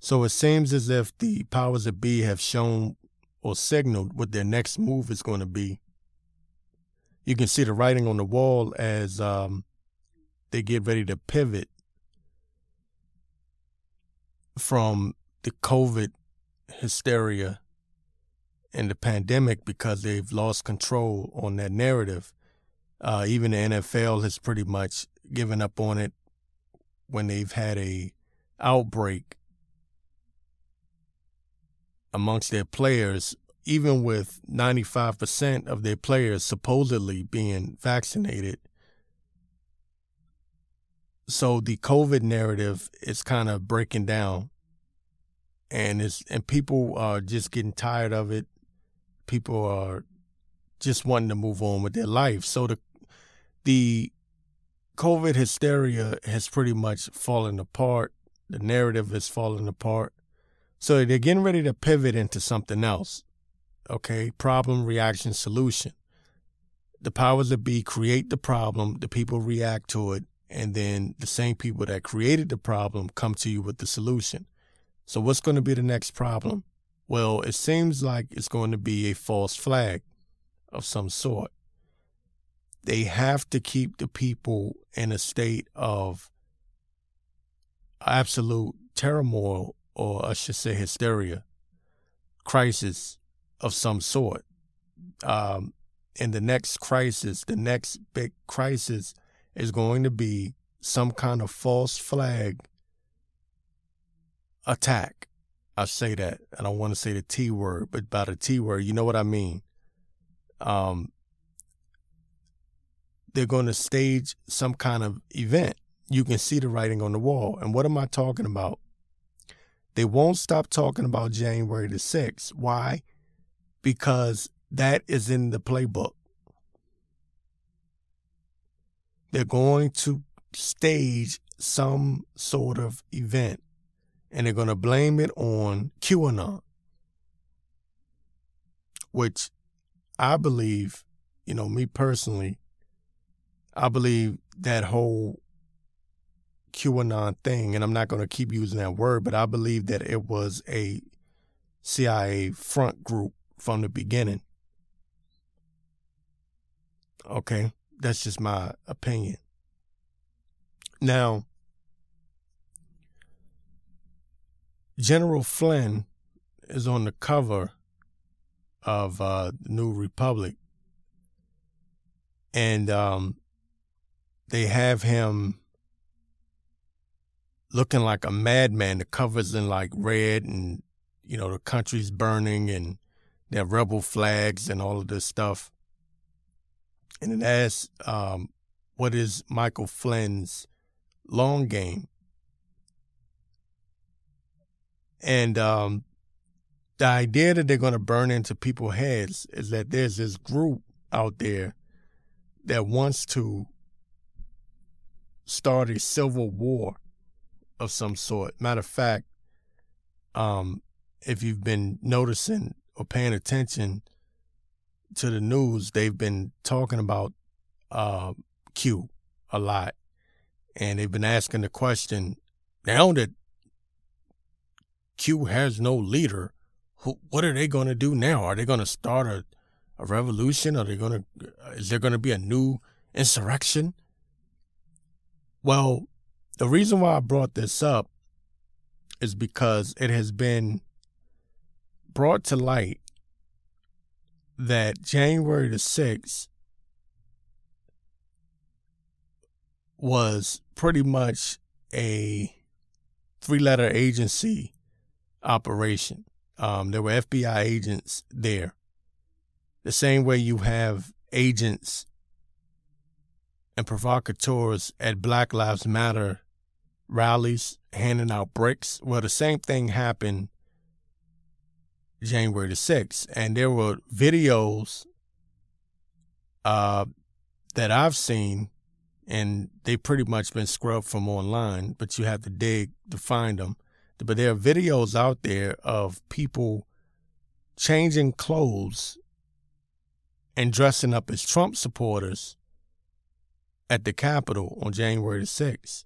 So it seems as if the powers that be have shown or signaled what their next move is going to be. You can see the writing on the wall as um, they get ready to pivot from the COVID hysteria and the pandemic because they've lost control on that narrative. Uh, even the NFL has pretty much given up on it when they've had a outbreak amongst their players, even with 95% of their players supposedly being vaccinated. So the COVID narrative is kind of breaking down and it's and people are just getting tired of it. People are just wanting to move on with their life. So the the COVID hysteria has pretty much fallen apart. The narrative has fallen apart. So they're getting ready to pivot into something else. Okay, problem, reaction, solution. The powers that be create the problem, the people react to it, and then the same people that created the problem come to you with the solution. So what's going to be the next problem? Well, it seems like it's going to be a false flag of some sort. They have to keep the people in a state of absolute turmoil or I should say hysteria, crisis of some sort. Um, and the next crisis, the next big crisis is going to be some kind of false flag attack. I say that. I don't want to say the T word, but by the T word, you know what I mean. Um, they're going to stage some kind of event. You can see the writing on the wall. And what am I talking about? They won't stop talking about January the 6th. Why? Because that is in the playbook. They're going to stage some sort of event and they're going to blame it on QAnon, which I believe, you know, me personally, I believe that whole QAnon thing, and I'm not going to keep using that word, but I believe that it was a CIA front group from the beginning. Okay, that's just my opinion. Now, General Flynn is on the cover of uh, New Republic, and um, they have him looking like a madman. The covers in like red and, you know, the country's burning and there are rebel flags and all of this stuff. And it asks, um, what is Michael Flynn's long game? And um, the idea that they're going to burn into people's heads is that there's this group out there that wants to start a civil war of some sort. Matter of fact, um, if you've been noticing or paying attention to the news, they've been talking about uh, Q a lot. And they've been asking the question now that Q has no leader, who, what are they going to do now? Are they going to start a, a revolution? Are they going to, is there going to be a new insurrection? Well, the reason why I brought this up is because it has been brought to light that January the 6th was pretty much a three letter agency operation. Um, there were FBI agents there. The same way you have agents and provocateurs at Black Lives Matter rallies handing out bricks. Well, the same thing happened January the 6th. And there were videos uh, that I've seen, and they've pretty much been scrubbed from online, but you have to dig to find them. But there are videos out there of people changing clothes and dressing up as Trump supporters at the Capitol on January the 6th.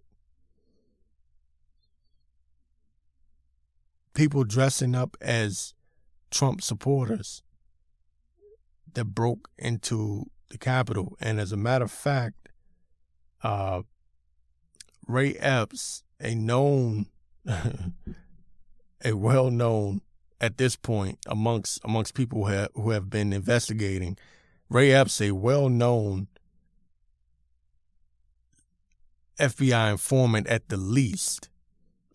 People dressing up as Trump supporters that broke into the Capitol. And as a matter of fact, uh, Ray Epps, a known, a well known at this point amongst amongst people who have, who have been investigating, Ray Epps, a well known FBI informant at the least,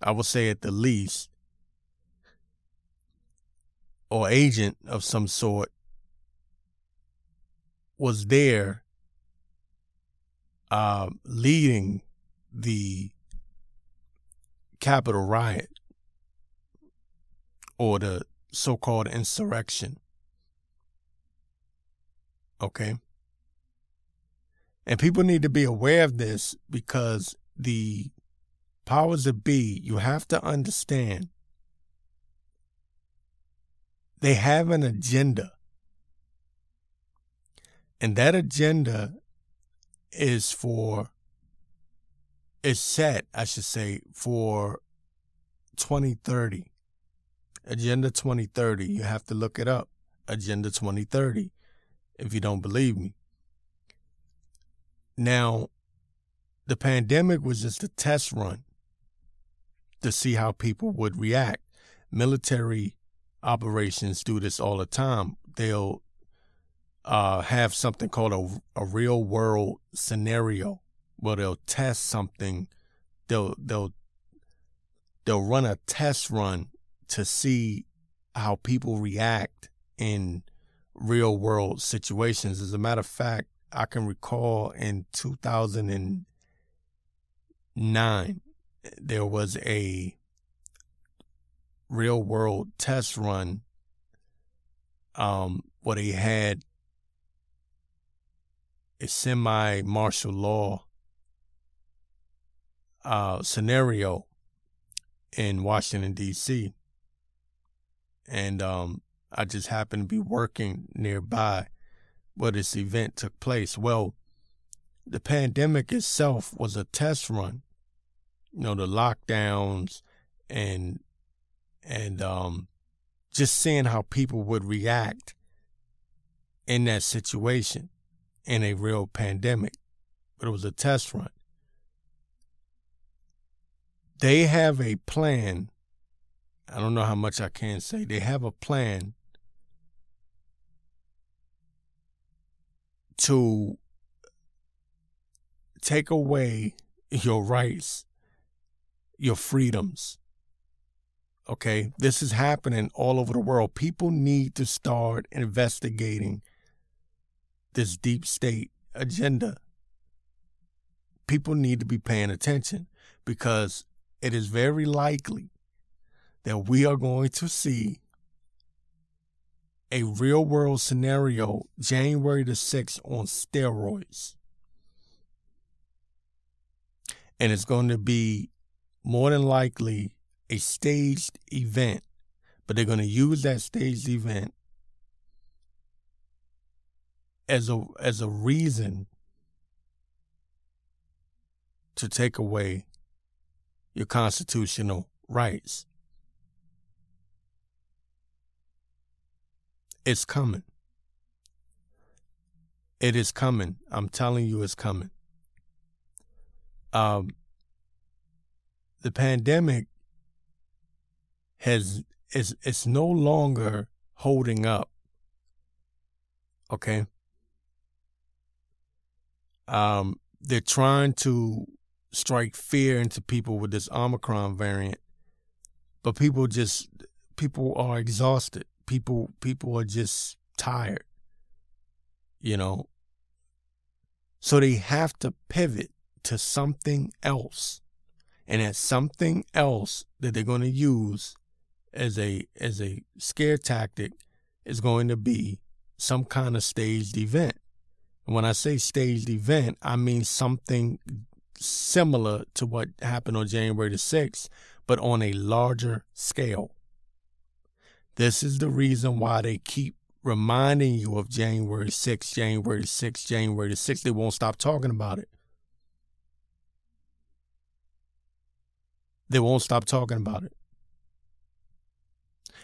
I will say at the least, or agent of some sort, was there uh, leading the Capitol riot or the so called insurrection. Okay? And people need to be aware of this because the powers that be, you have to understand, they have an agenda. And that agenda is for, is set, I should say, for 2030. Agenda 2030. You have to look it up. Agenda 2030 if you don't believe me. Now, the pandemic was just a test run to see how people would react. Military operations do this all the time. They'll uh, have something called a, a real world scenario where they'll test something. They'll they'll they'll run a test run to see how people react in real world situations. As a matter of fact, I can recall in 2009, there was a real world test run um, they had a semi martial law uh, scenario in Washington, D.C. And um, I just happened to be working nearby where this event took place. Well, the pandemic itself was a test run. You know, the lockdowns and and um just seeing how people would react in that situation in a real pandemic. But it was a test run. They have a plan. I don't know how much I can say. They have a plan to take away your rights, your freedoms. Okay, this is happening all over the world. People need to start investigating this deep state agenda. People need to be paying attention because it is very likely that we are going to see a real world scenario January the 6th on steroids. And it's going to be more than likely a staged event, but they're going to use that staged event as a as a reason to take away your constitutional rights. It's coming. It is coming. I'm telling you, it's coming. Um, the pandemic has is it's no longer holding up. Okay. Um, they're trying to strike fear into people with this Omicron variant, but people just people are exhausted people people are just tired you know so they have to pivot to something else and that something else that they're going to use as a as a scare tactic is going to be some kind of staged event and when i say staged event i mean something similar to what happened on january the 6th but on a larger scale this is the reason why they keep reminding you of January 6th, January 6th, January 6th. They won't stop talking about it. They won't stop talking about it.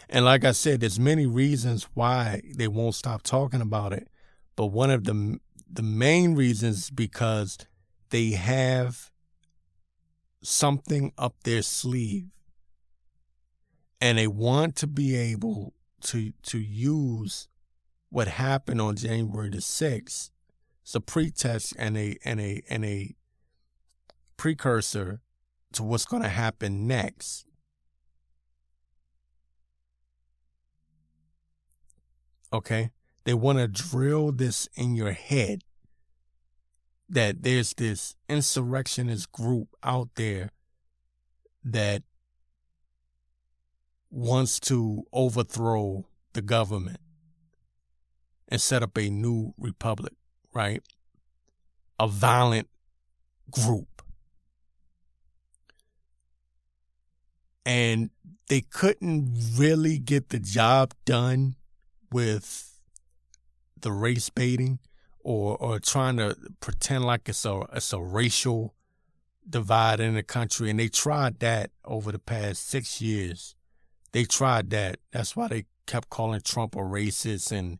And like I said, there's many reasons why they won't stop talking about it. But one of the the main reasons is because they have something up their sleeve and they want to be able to to use what happened on January the 6th as a pretext and a and a and a precursor to what's going to happen next. Okay? They want to drill this in your head that there's this insurrectionist group out there that wants to overthrow the government and set up a new republic, right? A violent group. And they couldn't really get the job done with the race baiting or or trying to pretend like it's a it's a racial divide in the country and they tried that over the past 6 years. They tried that. That's why they kept calling Trump a racist and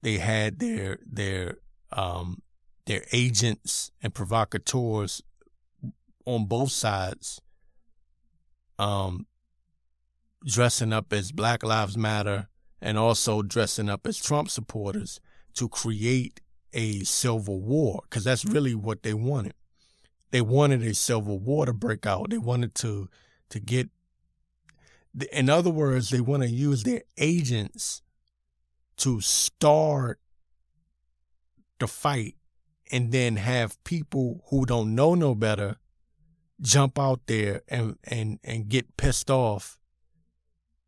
they had their their um their agents and provocateurs on both sides um dressing up as Black Lives Matter and also dressing up as Trump supporters to create a civil war because that's really what they wanted. They wanted a civil war to break out. They wanted to to get in other words, they want to use their agents to start the fight and then have people who don't know no better jump out there and and and get pissed off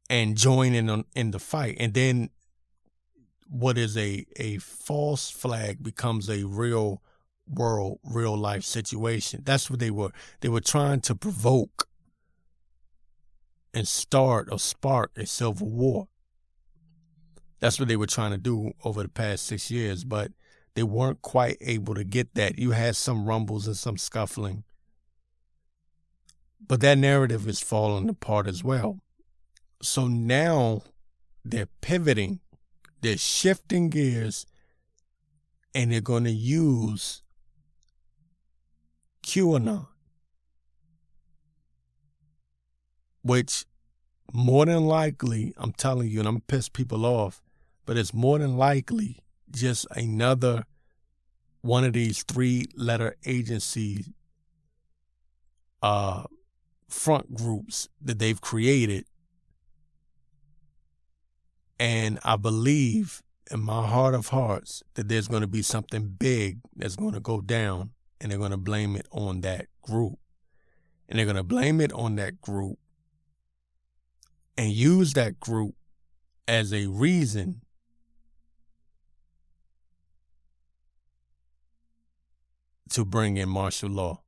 and join in in the fight. And then what is a a false flag becomes a real world real life situation. That's what they were they were trying to provoke and start or spark a civil war. That's what they were trying to do over the past 6 years but they weren't quite able to get that. You had some rumbles and some scuffling but that narrative is falling apart as well so now they're pivoting, they're shifting gears, and they're going to use QAnon, which more than likely, I'm telling you, and I'm piss people off, but it's more than likely just another one of these three letter agency uh, front groups that they've created and I believe in my heart of hearts that there's going to be something big that's going to go down and they're going to blame it on that group. And they're going to blame it on that group and use that group as a reason to bring in martial law.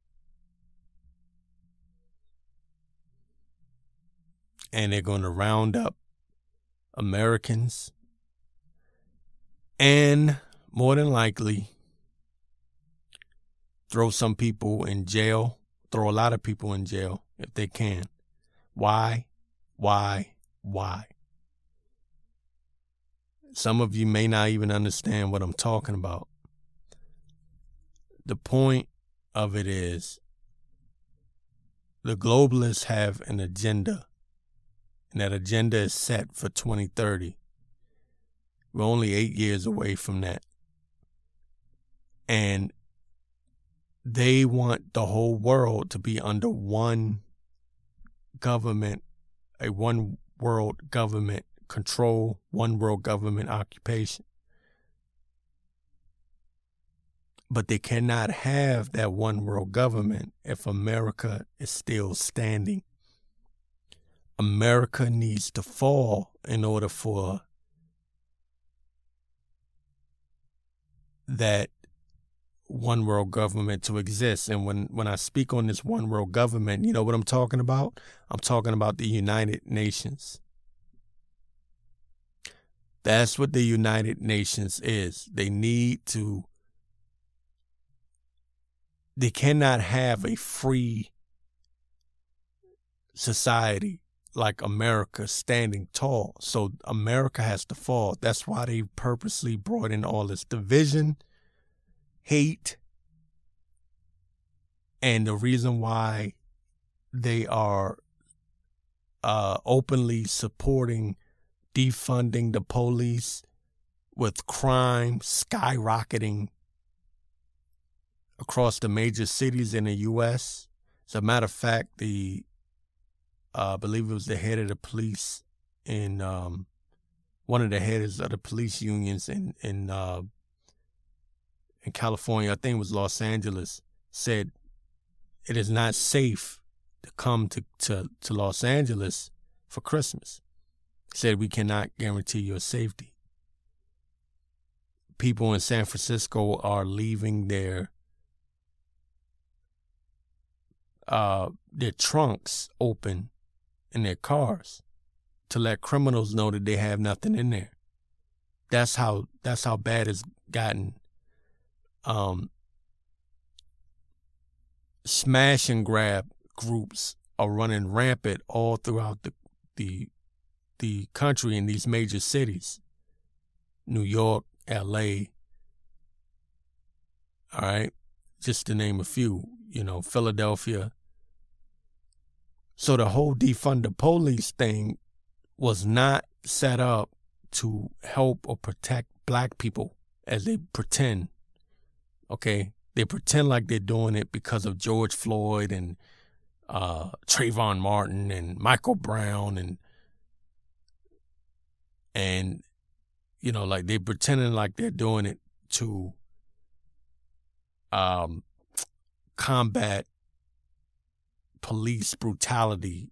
And they're going to round up Americans, and more than likely throw some people in jail, throw a lot of people in jail if they can. Why? Why? Why? Some of you may not even understand what I'm talking about. The point of it is the globalists have an agenda and that agenda is set for 2030. We're only eight years away from that. And they want the whole world to be under one government, a one world government control, one world government occupation. But they cannot have that one world government if America is still standing. America needs to fall in order for that one world government to exist. And when, when I speak on this one world government, you know what I'm talking about? I'm talking about the United Nations. That's what the United Nations is. They need to, they cannot have a free society like America standing tall. So America has to fall. That's why they purposely brought in all this division, hate, and the reason why they are uh, openly supporting defunding the police with crime skyrocketing across the major cities in the U.S. As a matter of fact, the uh, I believe it was the head of the police in um, one of the heads of the police unions in in uh, in California. I think it was Los Angeles. Said it is not safe to come to, to, to Los Angeles for Christmas. Said we cannot guarantee your safety. People in San Francisco are leaving their uh, their trunks open in their cars to let criminals know that they have nothing in there. That's how that's how bad it's gotten. Um, smash and grab groups are running rampant all throughout the the the country in these major cities. New York, LA. All right. Just to name a few, you know, Philadelphia, so the whole defund the police thing was not set up to help or protect black people as they pretend. Okay? They pretend like they're doing it because of George Floyd and uh, Trayvon Martin and Michael Brown and and you know like they're pretending like they're doing it to um combat police brutality,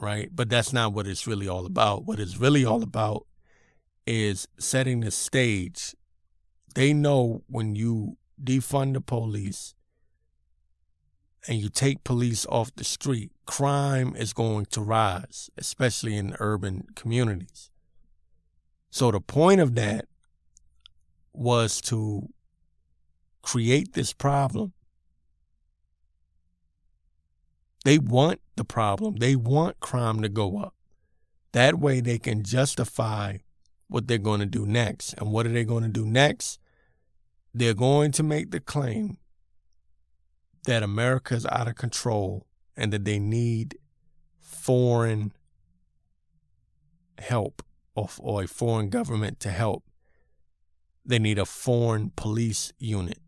right? But that's not what it's really all about. What it's really all about is setting the stage. They know when you defund the police and you take police off the street, crime is going to rise, especially in urban communities. So the point of that was to create this problem they want the problem. They want crime to go up. That way they can justify what they're going to do next. And what are they going to do next? They're going to make the claim that America is out of control and that they need foreign help or, or a foreign government to help. They need a foreign police unit.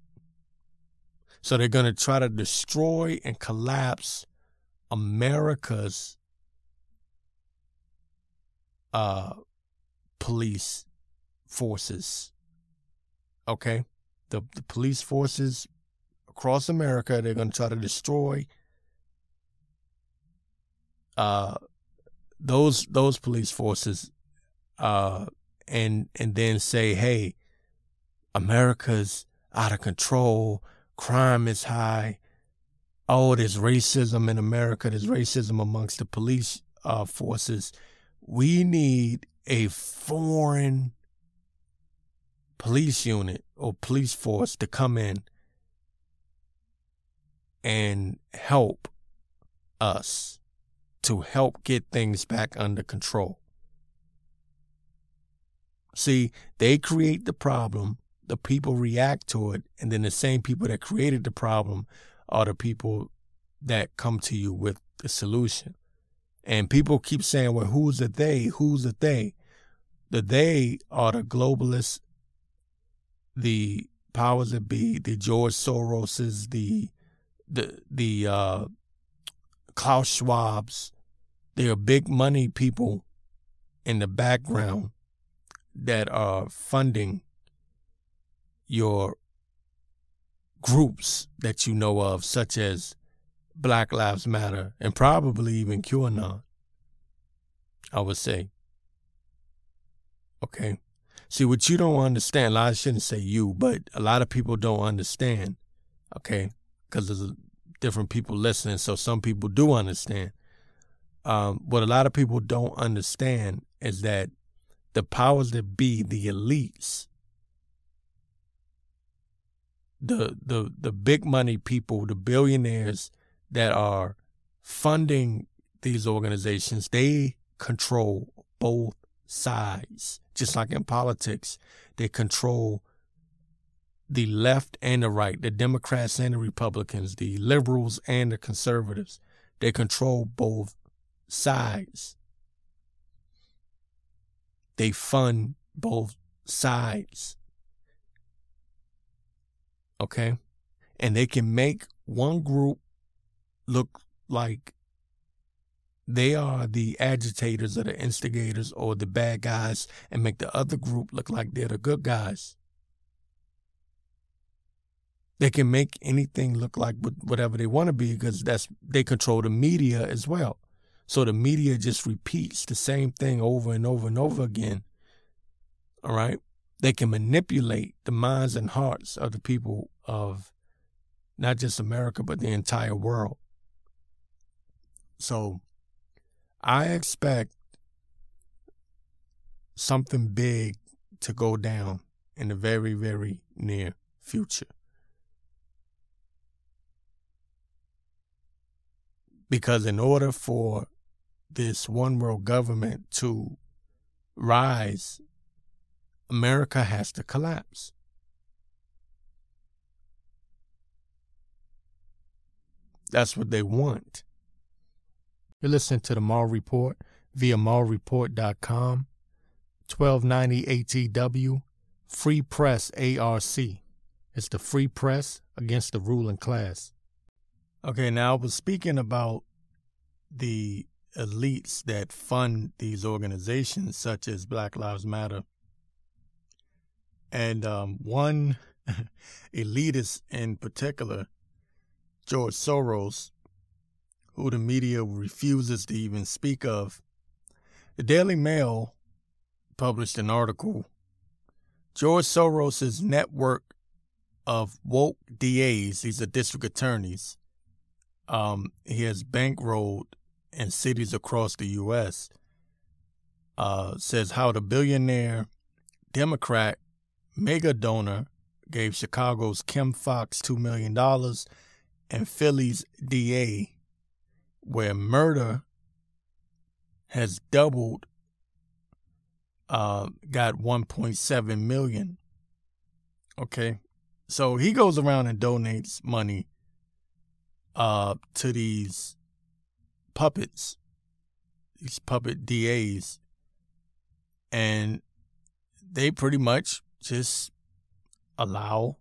So they're going to try to destroy and collapse America's uh, police forces. Okay? The, the police forces across America, they're going to try to destroy uh, those those police forces uh, and and then say, hey, America's out of control, crime is high, oh, there's racism in America, there's racism amongst the police uh, forces. We need a foreign police unit or police force to come in and help us to help get things back under control. See, they create the problem, the people react to it, and then the same people that created the problem are the people that come to you with the solution. And people keep saying, well, who's the they? Who's the they? The they are the globalists, the powers that be, the George Soroses, the the the uh, Klaus Schwabs. They are big money people in the background that are funding your groups that you know of, such as Black Lives Matter and probably even QAnon, I would say. Okay. See, what you don't understand, I shouldn't say you, but a lot of people don't understand, okay, because there's different people listening, so some people do understand. Um, what a lot of people don't understand is that the powers that be, the elites, the the the big money people, the billionaires that are funding these organizations, they control both sides. Just like in politics, they control the left and the right, the Democrats and the Republicans, the liberals and the conservatives. They control both sides. They fund both sides. Okay? And they can make one group look like they are the agitators or the instigators or the bad guys and make the other group look like they're the good guys. They can make anything look like whatever they want to be because that's they control the media as well. So the media just repeats the same thing over and over and over again. All right? They can manipulate the minds and hearts of the people of not just America, but the entire world. So I expect something big to go down in the very, very near future. Because in order for this one world government to rise, America has to collapse. That's what they want. You're listening to the Mal Report via malreport.com, 1290 ATW, Free Press ARC. It's the free press against the ruling class. Okay, now I was speaking about the elites that fund these organizations, such as Black Lives Matter. And um, one elitist in particular, George Soros, who the media refuses to even speak of. The Daily Mail published an article George Soros' network of woke DAs, these are district attorneys, um, he has bankrolled in cities across the U.S., uh, says how the billionaire Democrat mega donor gave Chicago's Kim Foxx $2 million and Philly's DA where murder has doubled, uh, got 1.7 million. Okay. So he goes around and donates money uh, to these puppets, these puppet DAs, and they pretty much just allow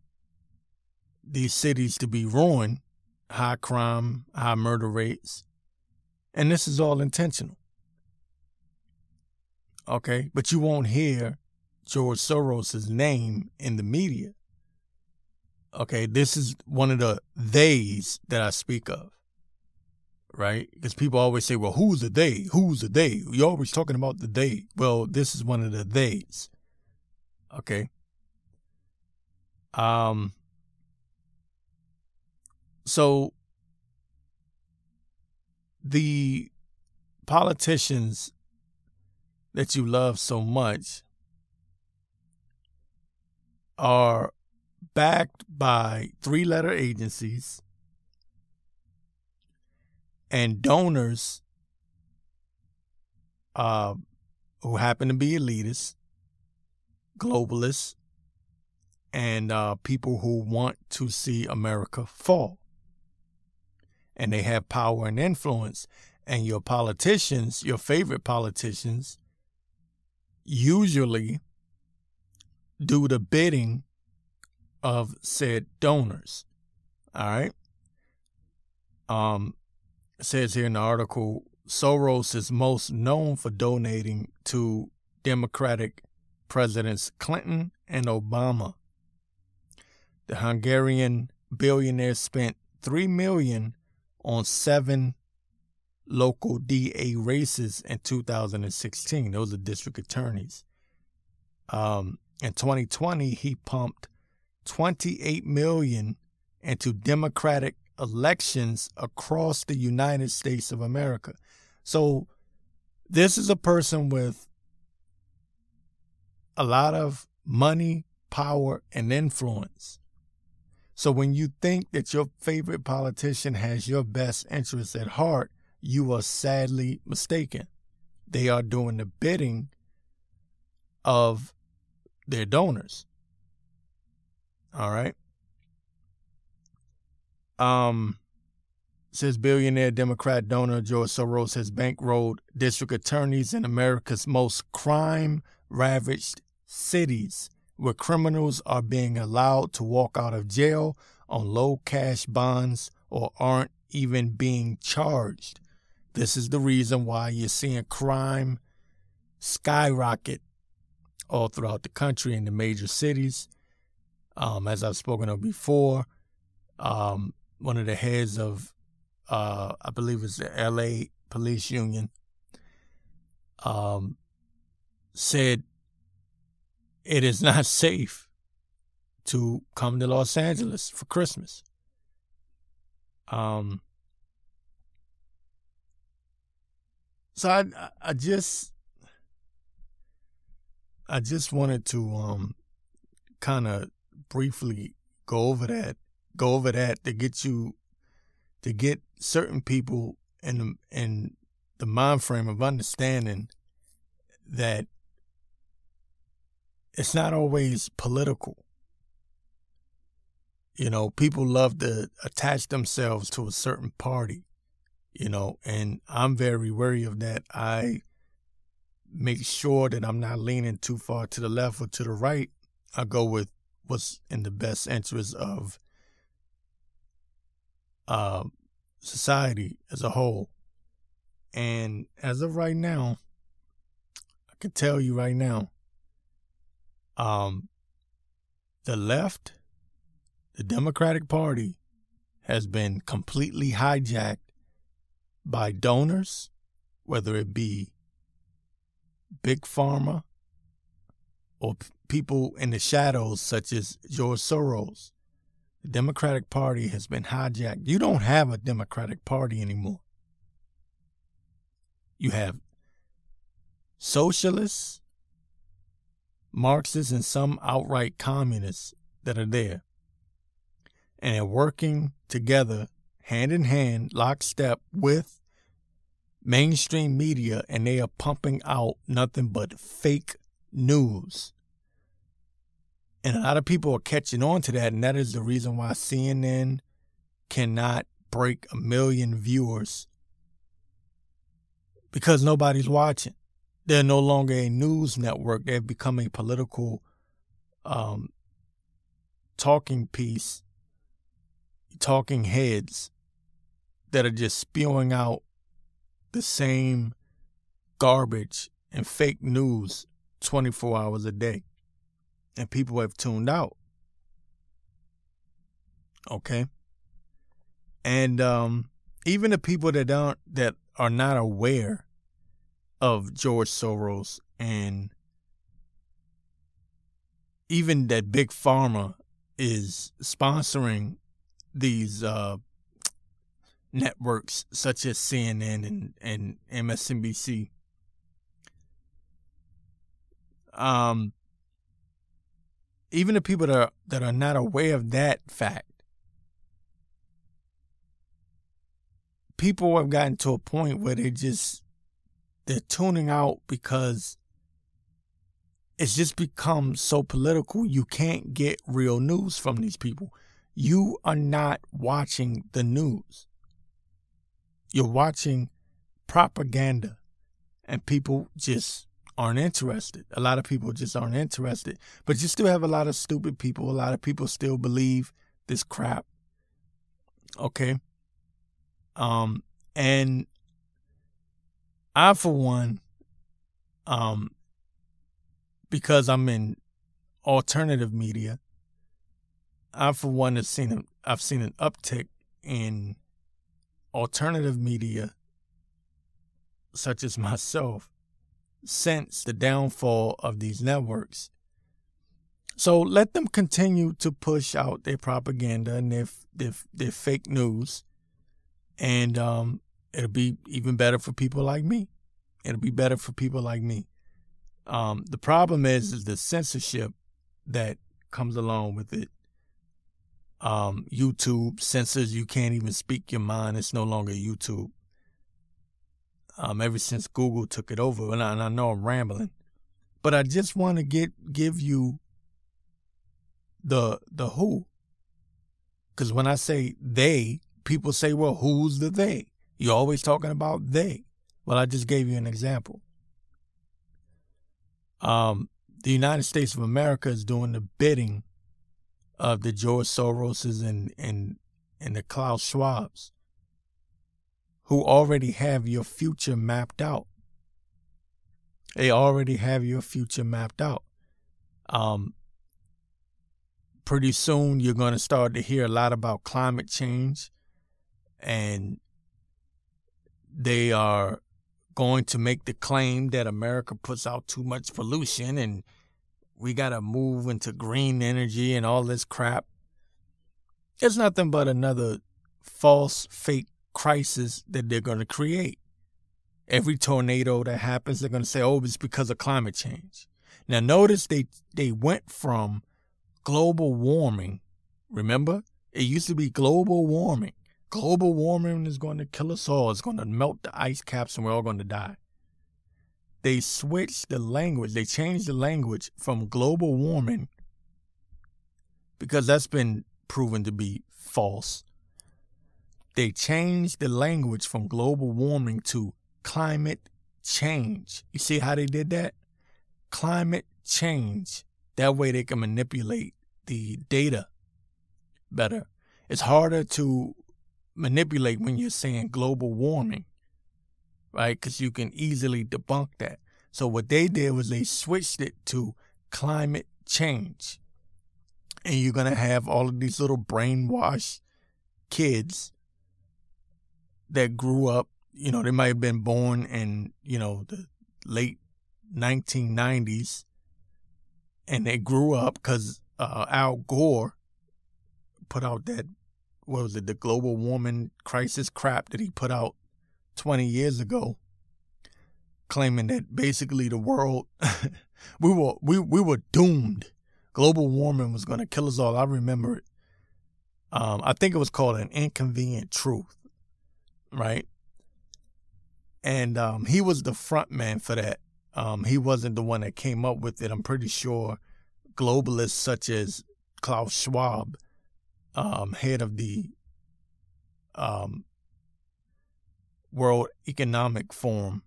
these cities to be ruined, high crime, high murder rates, and this is all intentional. Okay, but you won't hear George Soros' name in the media. Okay, this is one of the theys that I speak of. Right? Because people always say, well, who's the they? Who's the they? You're always talking about the they. Well, this is one of the theys. Okay. Um, so the politicians that you love so much are backed by three letter agencies and donors uh, who happen to be elitists, globalists, and uh, people who want to see America fall and they have power and influence. And your politicians, your favorite politicians, usually do the bidding of said donors. All right. Um, says here in the article, Soros is most known for donating to Democratic Presidents Clinton and Obama. The Hungarian billionaire spent three million on seven local DA races in 2016. Those are district attorneys. Um, in 2020, he pumped 28 million into Democratic elections across the United States of America. So this is a person with a lot of money, power, and influence. So when you think that your favorite politician has your best interests at heart, you are sadly mistaken. They are doing the bidding of their donors. All right. Um, says billionaire Democrat donor George Soros has bankrolled district attorneys in America's most crime ravaged cities where criminals are being allowed to walk out of jail on low cash bonds or aren't even being charged. This is the reason why you're seeing crime skyrocket all throughout the country in the major cities. Um, as I've spoken of before, um, one of the heads of, uh, I believe it's the LA Police Union, um, said it is not safe to come to Los Angeles for Christmas. Um, so I, I just, I just wanted to um, kind of briefly go over that, go over that to get you, to get certain people in the in the mind frame of understanding that it's not always political. You know, people love to attach themselves to a certain party, you know, and I'm very wary of that. I make sure that I'm not leaning too far to the left or to the right. I go with what's in the best interest of uh, society as a whole. And as of right now, I can tell you right now, um, the left, the Democratic Party, has been completely hijacked by donors, whether it be big pharma or p- people in the shadows, such as George Soros. The Democratic Party has been hijacked. You don't have a Democratic Party anymore. You have socialists Marxists and some outright communists that are there. And they're working together, hand in hand, lockstep with mainstream media, and they are pumping out nothing but fake news. And a lot of people are catching on to that, and that is the reason why CNN cannot break a million viewers because nobody's watching they're no longer a news network. They've become a political um, talking piece, talking heads that are just spewing out the same garbage and fake news 24 hours a day. And people have tuned out. Okay? And um, even the people that don't that are not aware of George Soros and even that big pharma is sponsoring these uh, networks such as CNN and, and MSNBC. Um, even the people that are that are not aware of that fact, people have gotten to a point where they just they're tuning out because it's just become so political. You can't get real news from these people. You are not watching the news. You're watching propaganda, and people just aren't interested. A lot of people just aren't interested. But you still have a lot of stupid people. A lot of people still believe this crap. Okay. Um, and I, for one, um, because I'm in alternative media, I, for one, have seen a, I've seen an uptick in alternative media, such as myself, since the downfall of these networks. So let them continue to push out their propaganda and their their, their fake news, and um, it'll be even better for people like me. It'll be better for people like me. Um, the problem is is the censorship that comes along with it. Um, YouTube censors you can't even speak your mind. It's no longer YouTube. um, ever since Google took it over. And I, and I know I'm rambling, but I just want to get give you the the who, because when I say they, people say, "Well, who's the they?" You're always talking about they. Well, I just gave you an example. Um, the United States of America is doing the bidding of the George Soroses and and and the Klaus Schwabs who already have your future mapped out. They already have your future mapped out. Um, pretty soon you're going to start to hear a lot about climate change and they are going to make the claim that America puts out too much pollution and we got to move into green energy and all this crap. It's nothing but another false, fake crisis that they're going to create. Every tornado that happens, they're going to say, "Oh, it's because of climate change." Now, notice they they went from global warming. Remember, it used to be global warming. Global warming is going to kill us all. It's going to melt the ice caps, and we're all going to die. They switched the language. They changed the language from global warming because that's been proven to be false they changed the language from global warming to climate change. You see how they did that? Climate change. That way they can manipulate the data better. It's harder to manipulate when you're saying global warming, right? Because you can easily debunk that. So what they did was they switched it to climate change. And you're going to have all of these little brainwashed kids that grew up, you know, they might have been born in, you know, the late 1990s and they grew up because uh, Al Gore put out that, what was it, the global warming crisis crap that he put out 20 years ago, claiming that basically the world, we were, we, we were doomed. Global warming was going to kill us all. I remember it. Um, I think it was called An Inconvenient Truth right? And um, he was the front man for that. Um, he wasn't the one that came up with it. I'm pretty sure globalists such as Klaus Schwab, um, head of the um, World Economic Forum,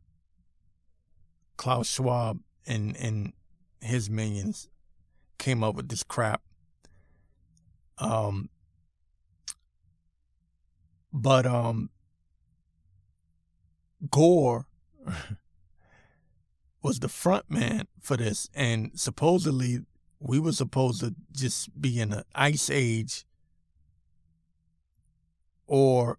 Klaus Schwab and, and his minions came up with this crap. Um, but um, Gore was the front man for this, and supposedly we were supposed to just be in an ice age or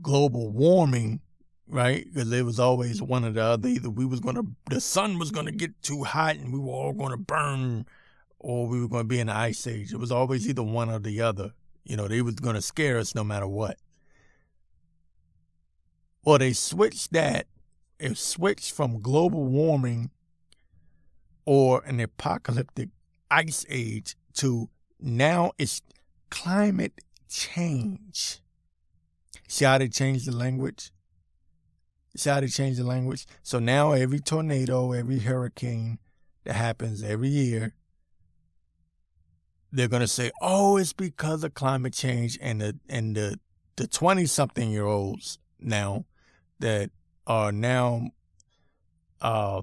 global warming, right? Because it was always one or the other. Either we was gonna, the sun was gonna get too hot, and we were all gonna burn, or we were gonna be in an ice age. It was always either one or the other. You know, they was gonna scare us no matter what. Well, they switched that. It switched from global warming or an apocalyptic ice age to now it's climate change. They changed the language? They changed the language? So now every tornado, every hurricane that happens every year, they're gonna say, "Oh, it's because of climate change," and the and the the twenty something year olds now that are now uh,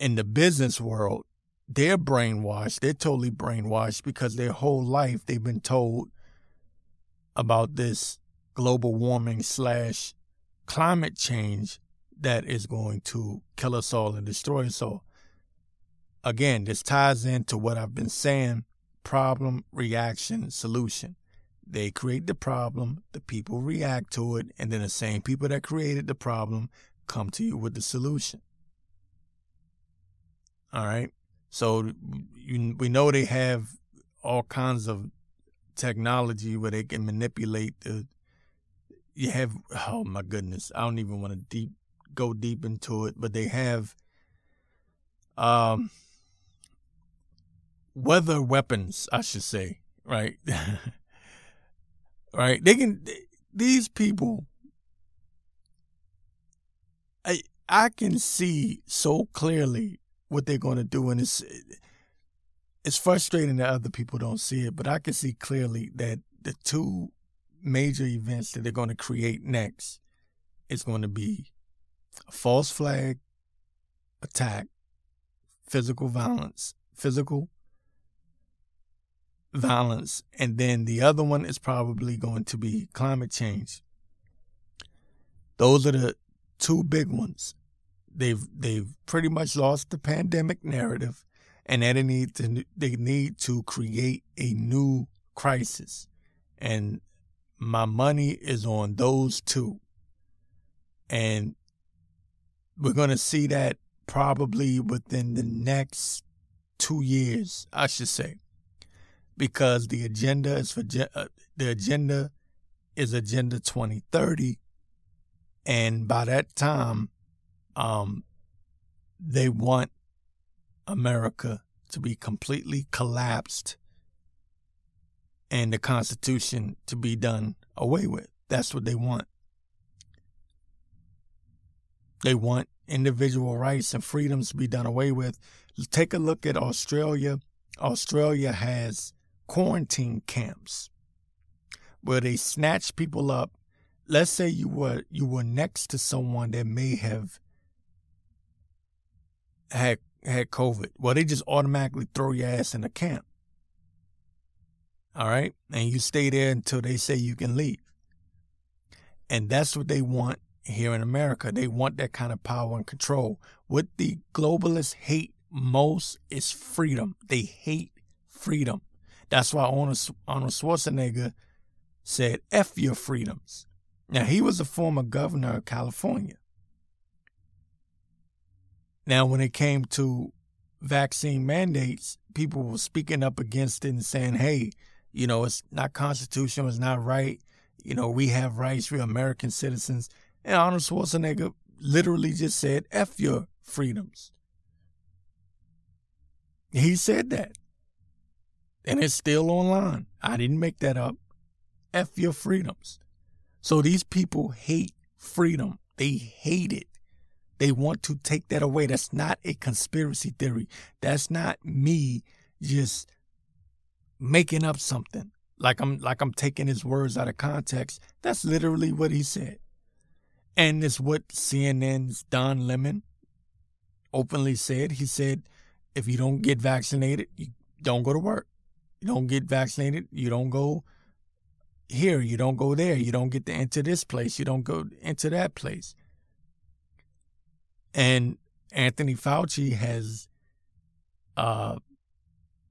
in the business world, they're brainwashed. They're totally brainwashed because their whole life they've been told about this global warming slash climate change that is going to kill us all and destroy us all. Again, this ties into what I've been saying problem, reaction, solution. They create the problem, the people react to it, and then the same people that created the problem come to you with the solution. All right. So you, we know they have all kinds of technology where they can manipulate the. You have oh my goodness, I don't even want to deep go deep into it, but they have um weather weapons, I should say, right? right? They can these people I can see so clearly what they're going to do, and it's it's frustrating that other people don't see it, but I can see clearly that the two major events that they're going to create next is going to be a false flag attack, physical violence, physical violence, and then the other one is probably going to be climate change. Those are the two big ones. They've they've pretty much lost the pandemic narrative, and they need to they need to create a new crisis, and my money is on those two, and we're gonna see that probably within the next two years, I should say, because the agenda is for uh, the agenda is Agenda 2030, and by that time, um, they want America to be completely collapsed and the Constitution to be done away with. That's what they want. They want individual rights and freedoms to be done away with. Take a look at Australia. Australia has quarantine camps where they snatch people up. Let's say you were you were next to someone that may have had had COVID. Well, they just automatically throw your ass in a camp. All right, and you stay there until they say you can leave. And that's what they want here in America. They want that kind of power and control. What the globalists hate most is freedom. They hate freedom. That's why Arnold Schwarzenegger said, F your freedoms. Now, he was a former governor of California. Now, when it came to vaccine mandates, people were speaking up against it and saying, hey, you know, it's not constitutional, it's not right. You know, we have rights, we're American citizens. And Arnold Schwarzenegger literally just said, F your freedoms. He said that. And it's still online. I didn't make that up. F your freedoms. So these people hate freedom. They hate it. They want to take that away. That's not a conspiracy theory. That's not me just making up something. Like I'm like I'm taking his words out of context. That's literally what he said. And it's what CNN's Don Lemon openly said. He said, if you don't get vaccinated, you don't go to work. You don't get vaccinated, you don't go here, you don't go there, you don't get to enter this place, you don't go into that place. And Anthony Fauci has uh,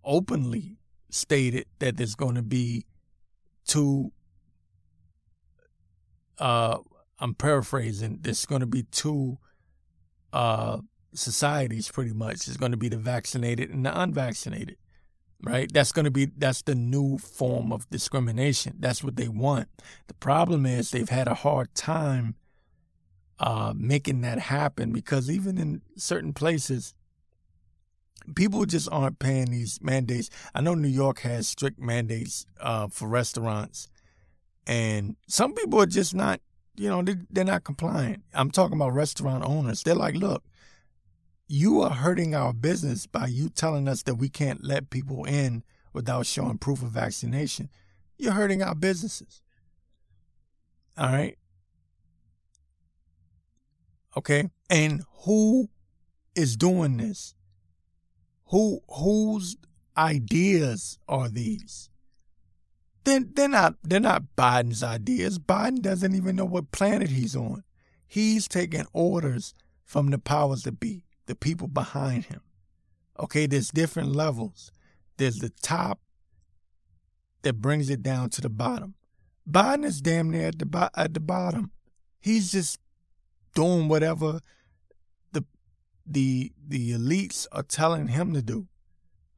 openly stated that there's going to be two uh, I'm paraphrasing. There's going to be two uh, societies, pretty much. It's going to be the vaccinated and the unvaccinated, right? That's going to be that's the new form of discrimination. That's what they want. The problem is they've had a hard time uh, making that happen because even in certain places, people just aren't paying these mandates. I know New York has strict mandates uh, for restaurants, and some people are just not you know, they, they're not compliant. I'm talking about restaurant owners. They're like, look, you are hurting our business by you telling us that we can't let people in without showing proof of vaccination. You're hurting our businesses. All right. Okay. And who is doing this? Who whose ideas are these? They're, they're not they're not Biden's ideas. Biden doesn't even know what planet he's on. He's taking orders from the powers that be, the people behind him. Okay, there's different levels. There's the top that brings it down to the bottom. Biden is damn near at the bo- at the bottom. He's just doing whatever the the the elites are telling him to do.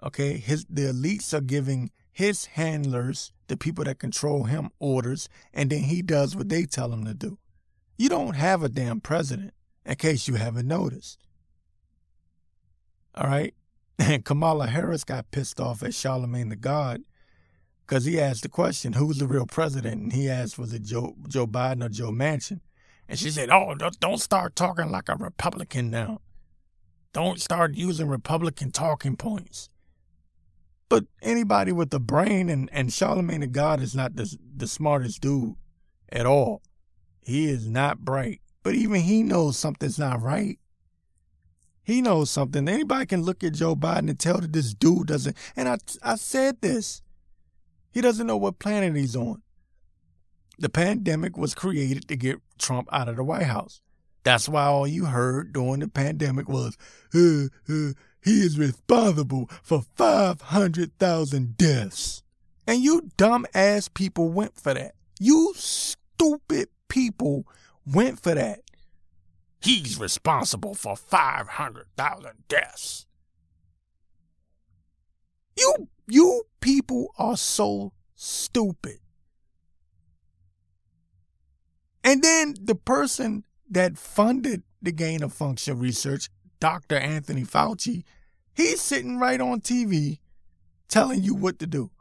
Okay, his the elites are giving his handlers, the people that control him, orders, and then he does what they tell him to do. You don't have a damn president, in case you haven't noticed. All right? And Kamala Harris got pissed off at Charlemagne the God because he asked the question, who's the real president? And he asked, was it Joe, Joe Biden or Joe Manchin? And she said, Oh, don't start talking like a Republican now. Don't start using Republican talking points. But anybody with a brain, and, and Charlemagne the God is not the, the smartest dude at all. He is not bright. But even he knows something's not right. He knows something. Anybody can look at Joe Biden and tell that this dude doesn't. And I, I said this. He doesn't know what planet he's on. The pandemic was created to get Trump out of the White House. That's why all you heard during the pandemic was, uh, uh, he is responsible for 500,000 deaths. And you dumb ass people went for that. You stupid people went for that. He's responsible for 500,000 deaths. You, you people are so stupid. And then the person that funded the gain of function research, Dr. Anthony Fauci, he's sitting right on TV telling you what to do.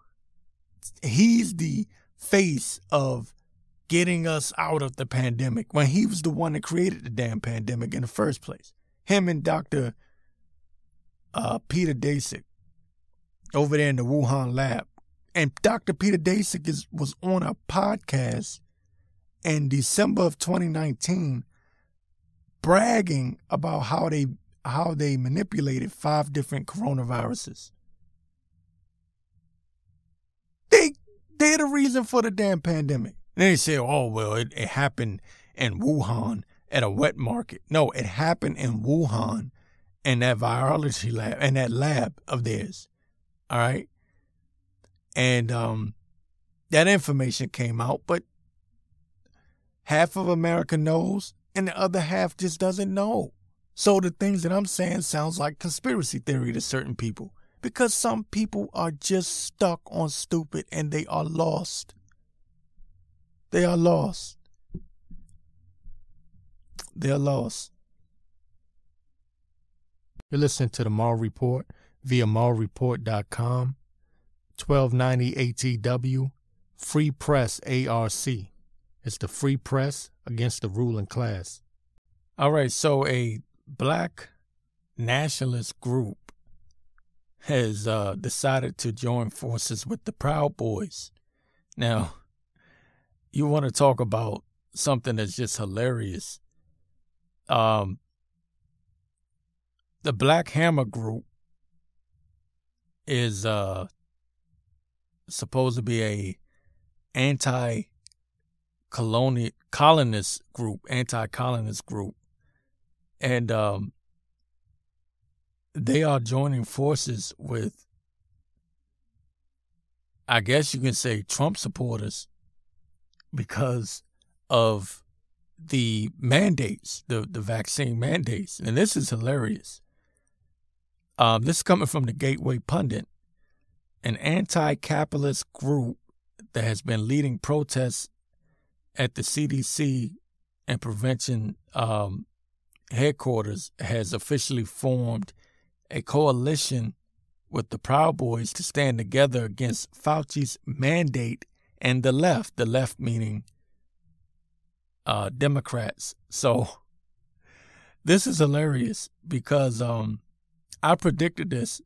He's the face of getting us out of the pandemic when he was the one that created the damn pandemic in the first place. Him and Dr. Uh, Peter Daszak over there in the Wuhan lab. And Dr. Peter Daszak is, was on a podcast in December of 2019 bragging about how they how they manipulated five different coronaviruses. They they're the reason for the damn pandemic. And they say, oh, well, it, it happened in Wuhan at a wet market. No, it happened in Wuhan in that virology lab, in that lab of theirs. All right. And um, that information came out, but half of America knows and the other half just doesn't know. So the things that I'm saying sounds like conspiracy theory to certain people because some people are just stuck on stupid and they are lost. They are lost. They are lost. You're listening to the Mar Report via marreport.com, 1290 ATW, Free Press ARC. It's the free press against the ruling class. All right, so a black nationalist group has uh, decided to join forces with the Proud Boys. Now, you want to talk about something that's just hilarious. Um, the Black Hammer Group is uh, supposed to be a anti colonial colonist group, anti colonist group, and um, they are joining forces with, I guess you can say, Trump supporters because of the mandates, the, the vaccine mandates. And this is hilarious. Um, this is coming from the Gateway Pundit, an anti capitalist group that has been leading protests at the CDC and prevention um, headquarters has officially formed a coalition with the Proud Boys to stand together against Fauci's mandate and the left, the left meaning uh, Democrats. So this is hilarious because um, I predicted this.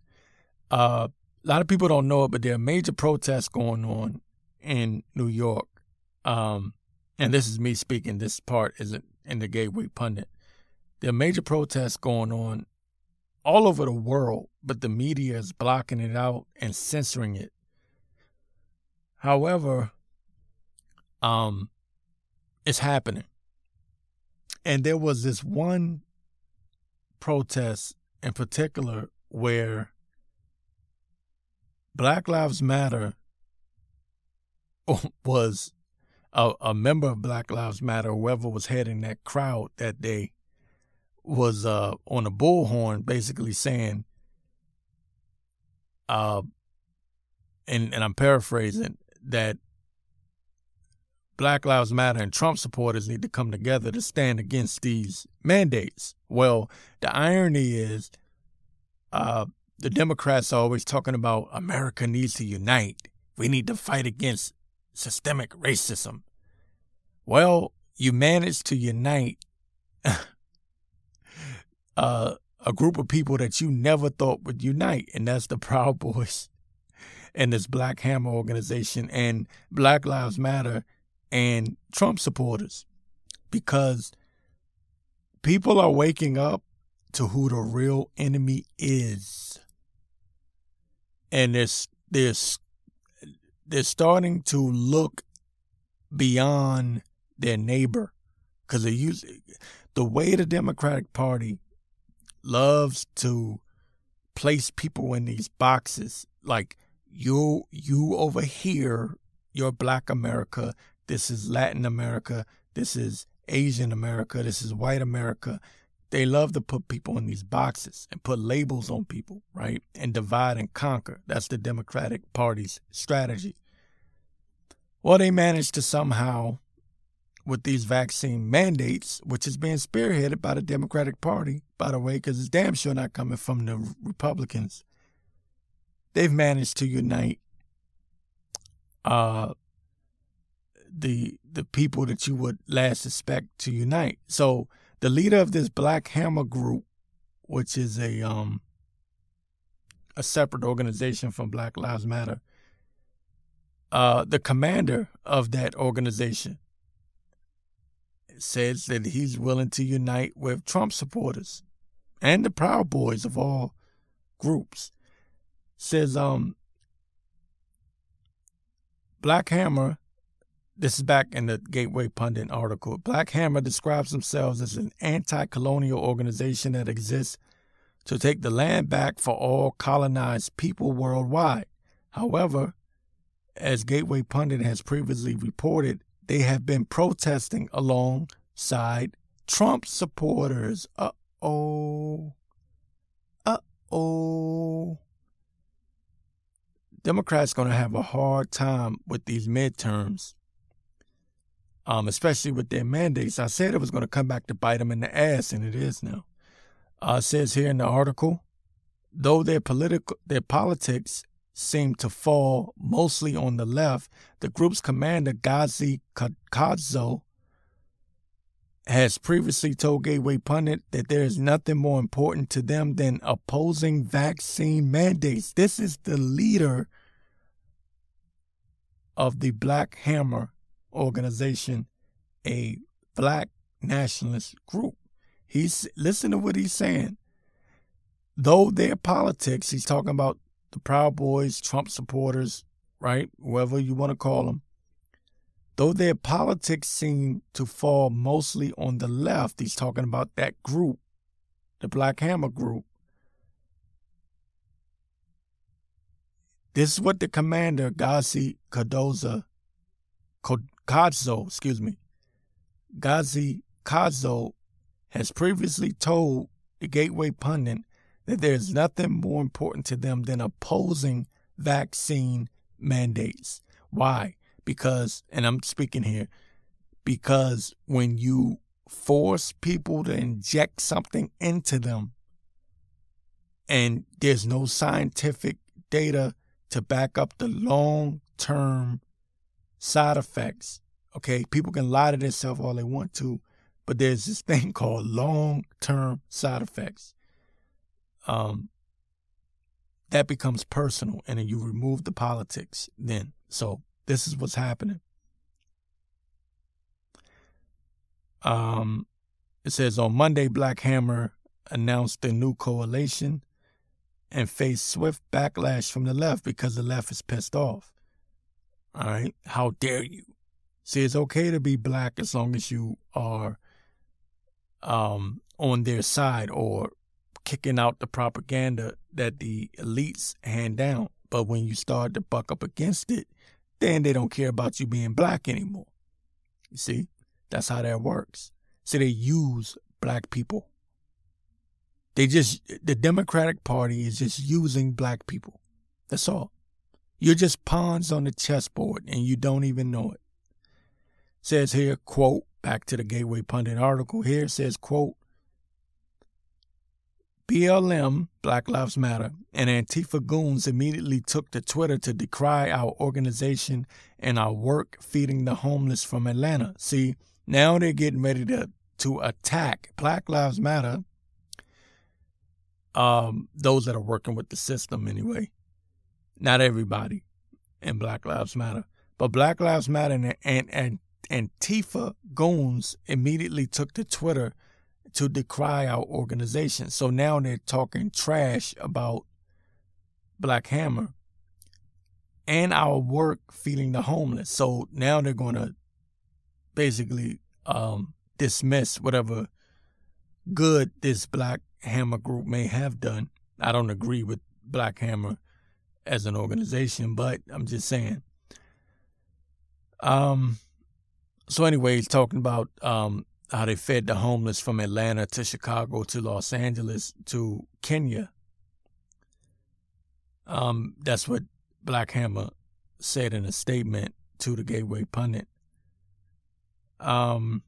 Uh, a lot of people don't know it, but there are major protests going on in New York. Um, and this is me speaking. This part isn't in the Gateway Pundit. There are major protests going on all over the world, but the media is blocking it out and censoring it. However, um, it's happening. And there was this one protest in particular where Black Lives Matter was a, a member of Black Lives Matter, whoever was heading that crowd that day, was uh, on a bullhorn basically saying, uh, and, and I'm paraphrasing, that Black Lives Matter and Trump supporters need to come together to stand against these mandates. Well, the irony is, uh, the Democrats are always talking about America needs to unite. We need to fight against systemic racism. Well, you managed to unite uh, a group of people that you never thought would unite, and that's the Proud Boys and this Black Hammer organization and Black Lives Matter and Trump supporters because people are waking up to who the real enemy is. And they're, they're, they're starting to look beyond their neighbor because they use the way the Democratic Party loves to place people in these boxes like you you over here you're black america this is latin america this is asian america this is white america they love to put people in these boxes and put labels on people right and divide and conquer that's the democratic party's strategy well they managed to somehow with these vaccine mandates, which is being spearheaded by the Democratic Party, by the way, because it's damn sure not coming from the Republicans. They've managed to unite uh, the the people that you would last suspect to unite. So the leader of this Black Hammer group, which is a um a separate organization from Black Lives Matter, uh, the commander of that organization says that he's willing to unite with Trump supporters and the Proud Boys of all groups. Says um Black Hammer, this is back in the Gateway Pundit article. Black Hammer describes themselves as an anti colonial organization that exists to take the land back for all colonized people worldwide. However, as Gateway Pundit has previously reported, they have been protesting alongside Trump supporters. Uh oh. Uh oh. Democrats going to have a hard time with these midterms, um, especially with their mandates. I said it was going to come back to bite them in the ass, and it is now. Uh, says here in the article, though their political their politics seem to fall mostly on the left, the group's commander, Gazi Kodzo, has previously told Gateway Pundit that there is nothing more important to them than opposing vaccine mandates. This is the leader of the Black Hammer organization, a black nationalist group. He's listen to what he's saying. Though their politics, he's talking about the Proud Boys, Trump supporters, right? Whoever you want to call them. Though their politics seem to fall mostly on the left, he's talking about that group, the Black Hammer group. This is what the commander, Gazi Kadoza, Kodzo, excuse me, Gazi Kodzo has previously told the Gateway Pundit that there's nothing more important to them than opposing vaccine mandates. Why? Because, and I'm speaking here, because when you force people to inject something into them and there's no scientific data to back up the long term side effects, okay, people can lie to themselves all they want to, but there's this thing called long term side effects um, that becomes personal, and then you remove the politics. Then, so this is what's happening. Um, it says on Monday, Black Hammer announced a new coalition and faced swift backlash from the left because the left is pissed off. All right, how dare you? See, it's okay to be black as long as you are um, on their side or kicking out the propaganda that the elites hand down. But when you start to buck up against it, then they don't care about you being black anymore. You see, that's how that works. So they use black people. They just, the Democratic Party is just using black people. That's all. You're just pawns on the chessboard and you don't even know it. Says here, quote, back to the Gateway Pundit article here, says, quote, BLM, Black Lives Matter, and Antifa goons immediately took to Twitter to decry our organization and our work feeding the homeless from Atlanta. See, Now they're getting ready to to attack Black Lives Matter. Um, those that are working with the system anyway. Not everybody in Black Lives Matter. But Black Lives Matter and and, and Antifa goons immediately took to Twitter to decry our organization. So now they're talking trash about Black Hammer and our work feeding the homeless. So now they're going to basically um, dismiss whatever good this Black Hammer group may have done. I don't agree with Black Hammer as an organization, but I'm just saying. Um. So anyways, talking about um how they fed the homeless from Atlanta to Chicago to Los Angeles to Kenya. Um, that's what Black Hammer said in a statement to the Gateway Pundit. Um,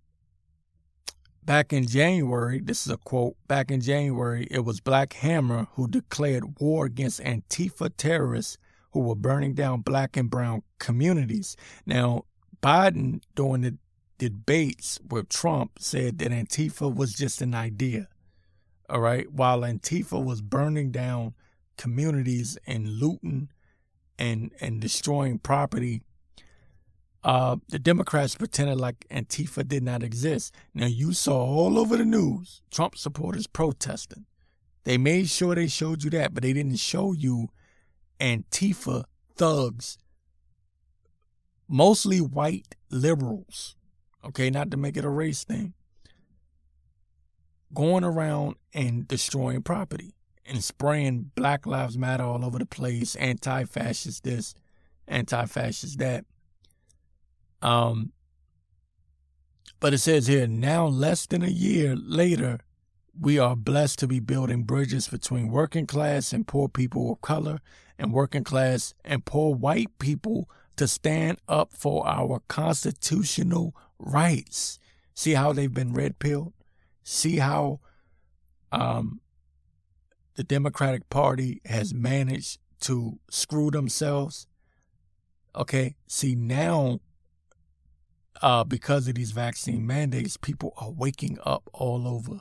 back in January, this is a quote. Back in January, it was Black Hammer who declared war against Antifa terrorists who were burning down black and brown communities. Now, Biden, during the debates with Trump, said that Antifa was just an idea. All right. While Antifa was burning down communities and looting and and destroying property, uh, the Democrats pretended like Antifa did not exist. Now you saw all over the news Trump supporters protesting. They made sure they showed you that, but they didn't show you Antifa thugs, mostly white liberals. Okay, not to make it a race thing. Going around and destroying property and spraying Black Lives Matter all over the place, anti fascist this, anti fascist that. Um, but it says here now, less than a year later, we are blessed to be building bridges between working class and poor people of color and working class and poor white people to stand up for our constitutional rights. See how they've been red pilled? See how um, the Democratic Party has managed to screw themselves. Okay, see now, uh, because of these vaccine mandates, people are waking up all over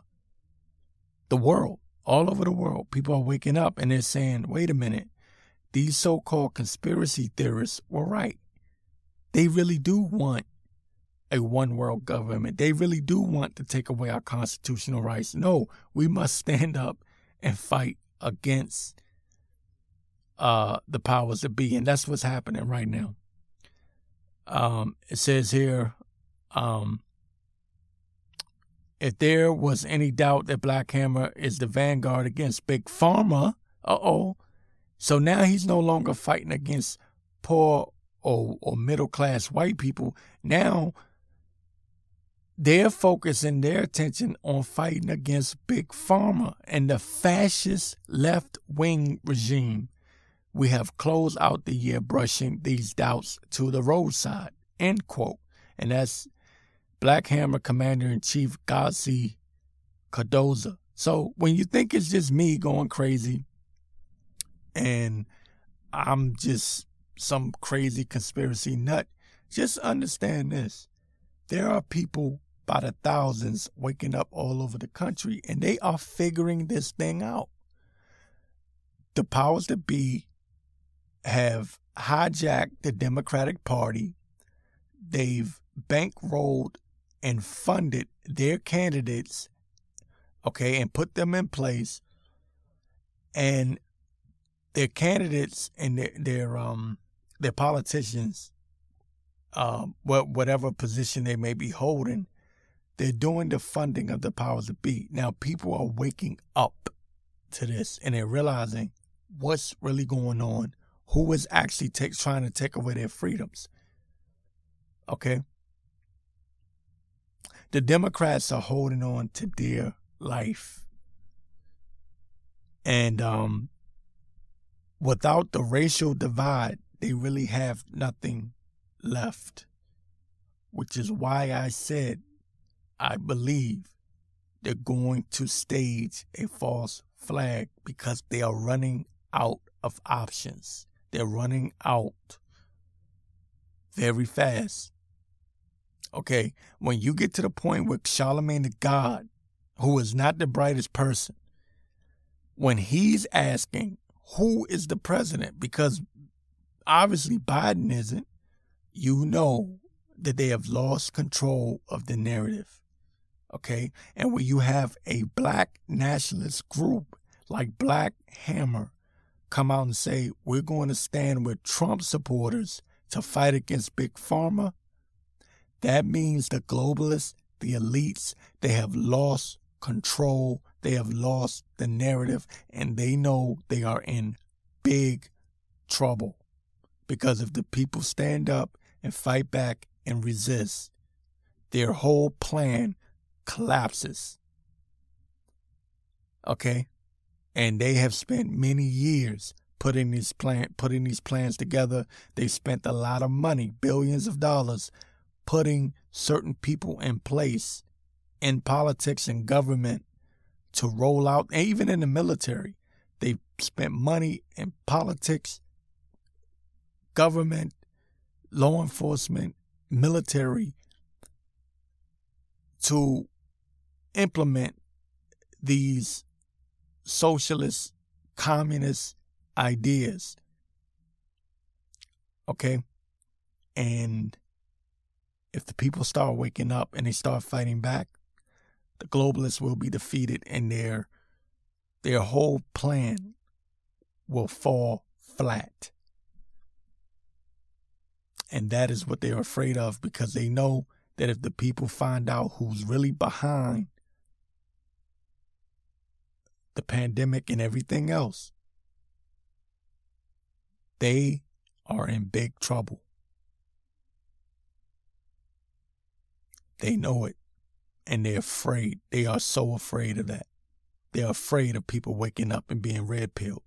the world, all over the world. People are waking up and they're saying, wait a minute, these so called conspiracy theorists were right. They really do want a one world government. They really do want to take away our constitutional rights. No, we must stand up and fight against uh, the powers that be. And that's what's happening right now. Um, it says here um, if there was any doubt that Black Hammer is the vanguard against Big Pharma, uh oh. So now he's no longer fighting against poor or, or middle class white people. Now they're focusing their attention on fighting against Big Pharma and the fascist left wing regime. We have closed out the year brushing these doubts to the roadside. End quote. And that's Black Hammer Commander in Chief Gazi Cardoza. So when you think it's just me going crazy and I'm just some crazy conspiracy nut, just understand this. There are people by the thousands waking up all over the country, and they are figuring this thing out. The powers that be have hijacked the Democratic Party. They've bankrolled and funded their candidates, okay, and put them in place. And their candidates and their, their um their politicians, um, what whatever position they may be holding, they're doing the funding of the powers that be. Now, people are waking up to this and they're realizing what's really going on, who is actually take, trying to take away their freedoms. Okay? The Democrats are holding on to dear life. And um, without the racial divide, they really have nothing left. Which is why I said I believe they're going to stage a false flag because they are running out of options. They're running out very fast. Okay, when you get to the point where Charlemagne the God, who is not the brightest person, when he's asking who is the president, because obviously Biden isn't, you know that they have lost control of the narrative. Okay, and when you have a black nationalist group like Black Hammer come out and say, we're going to stand with Trump supporters to fight against Big Pharma, that means the globalists, the elites, they have lost control, they have lost the narrative, and they know they are in big trouble. Because if the people stand up and fight back and resist, their whole plan collapses. Okay? And they have spent many years putting these plan putting these plans together. They spent a lot of money, billions of dollars, putting certain people in place in politics and government to roll out, even in the military. They spent money in politics, government, law enforcement, military to implement these socialist, communist ideas. Okay? And if the people start waking up and they start fighting back, the globalists will be defeated and their their whole plan will fall flat. And that is what they're afraid of because they know that if the people find out who's really behind the pandemic and everything else, they are in big trouble. They know it and they're afraid. They are so afraid of that. They're afraid of people waking up and being red pilled.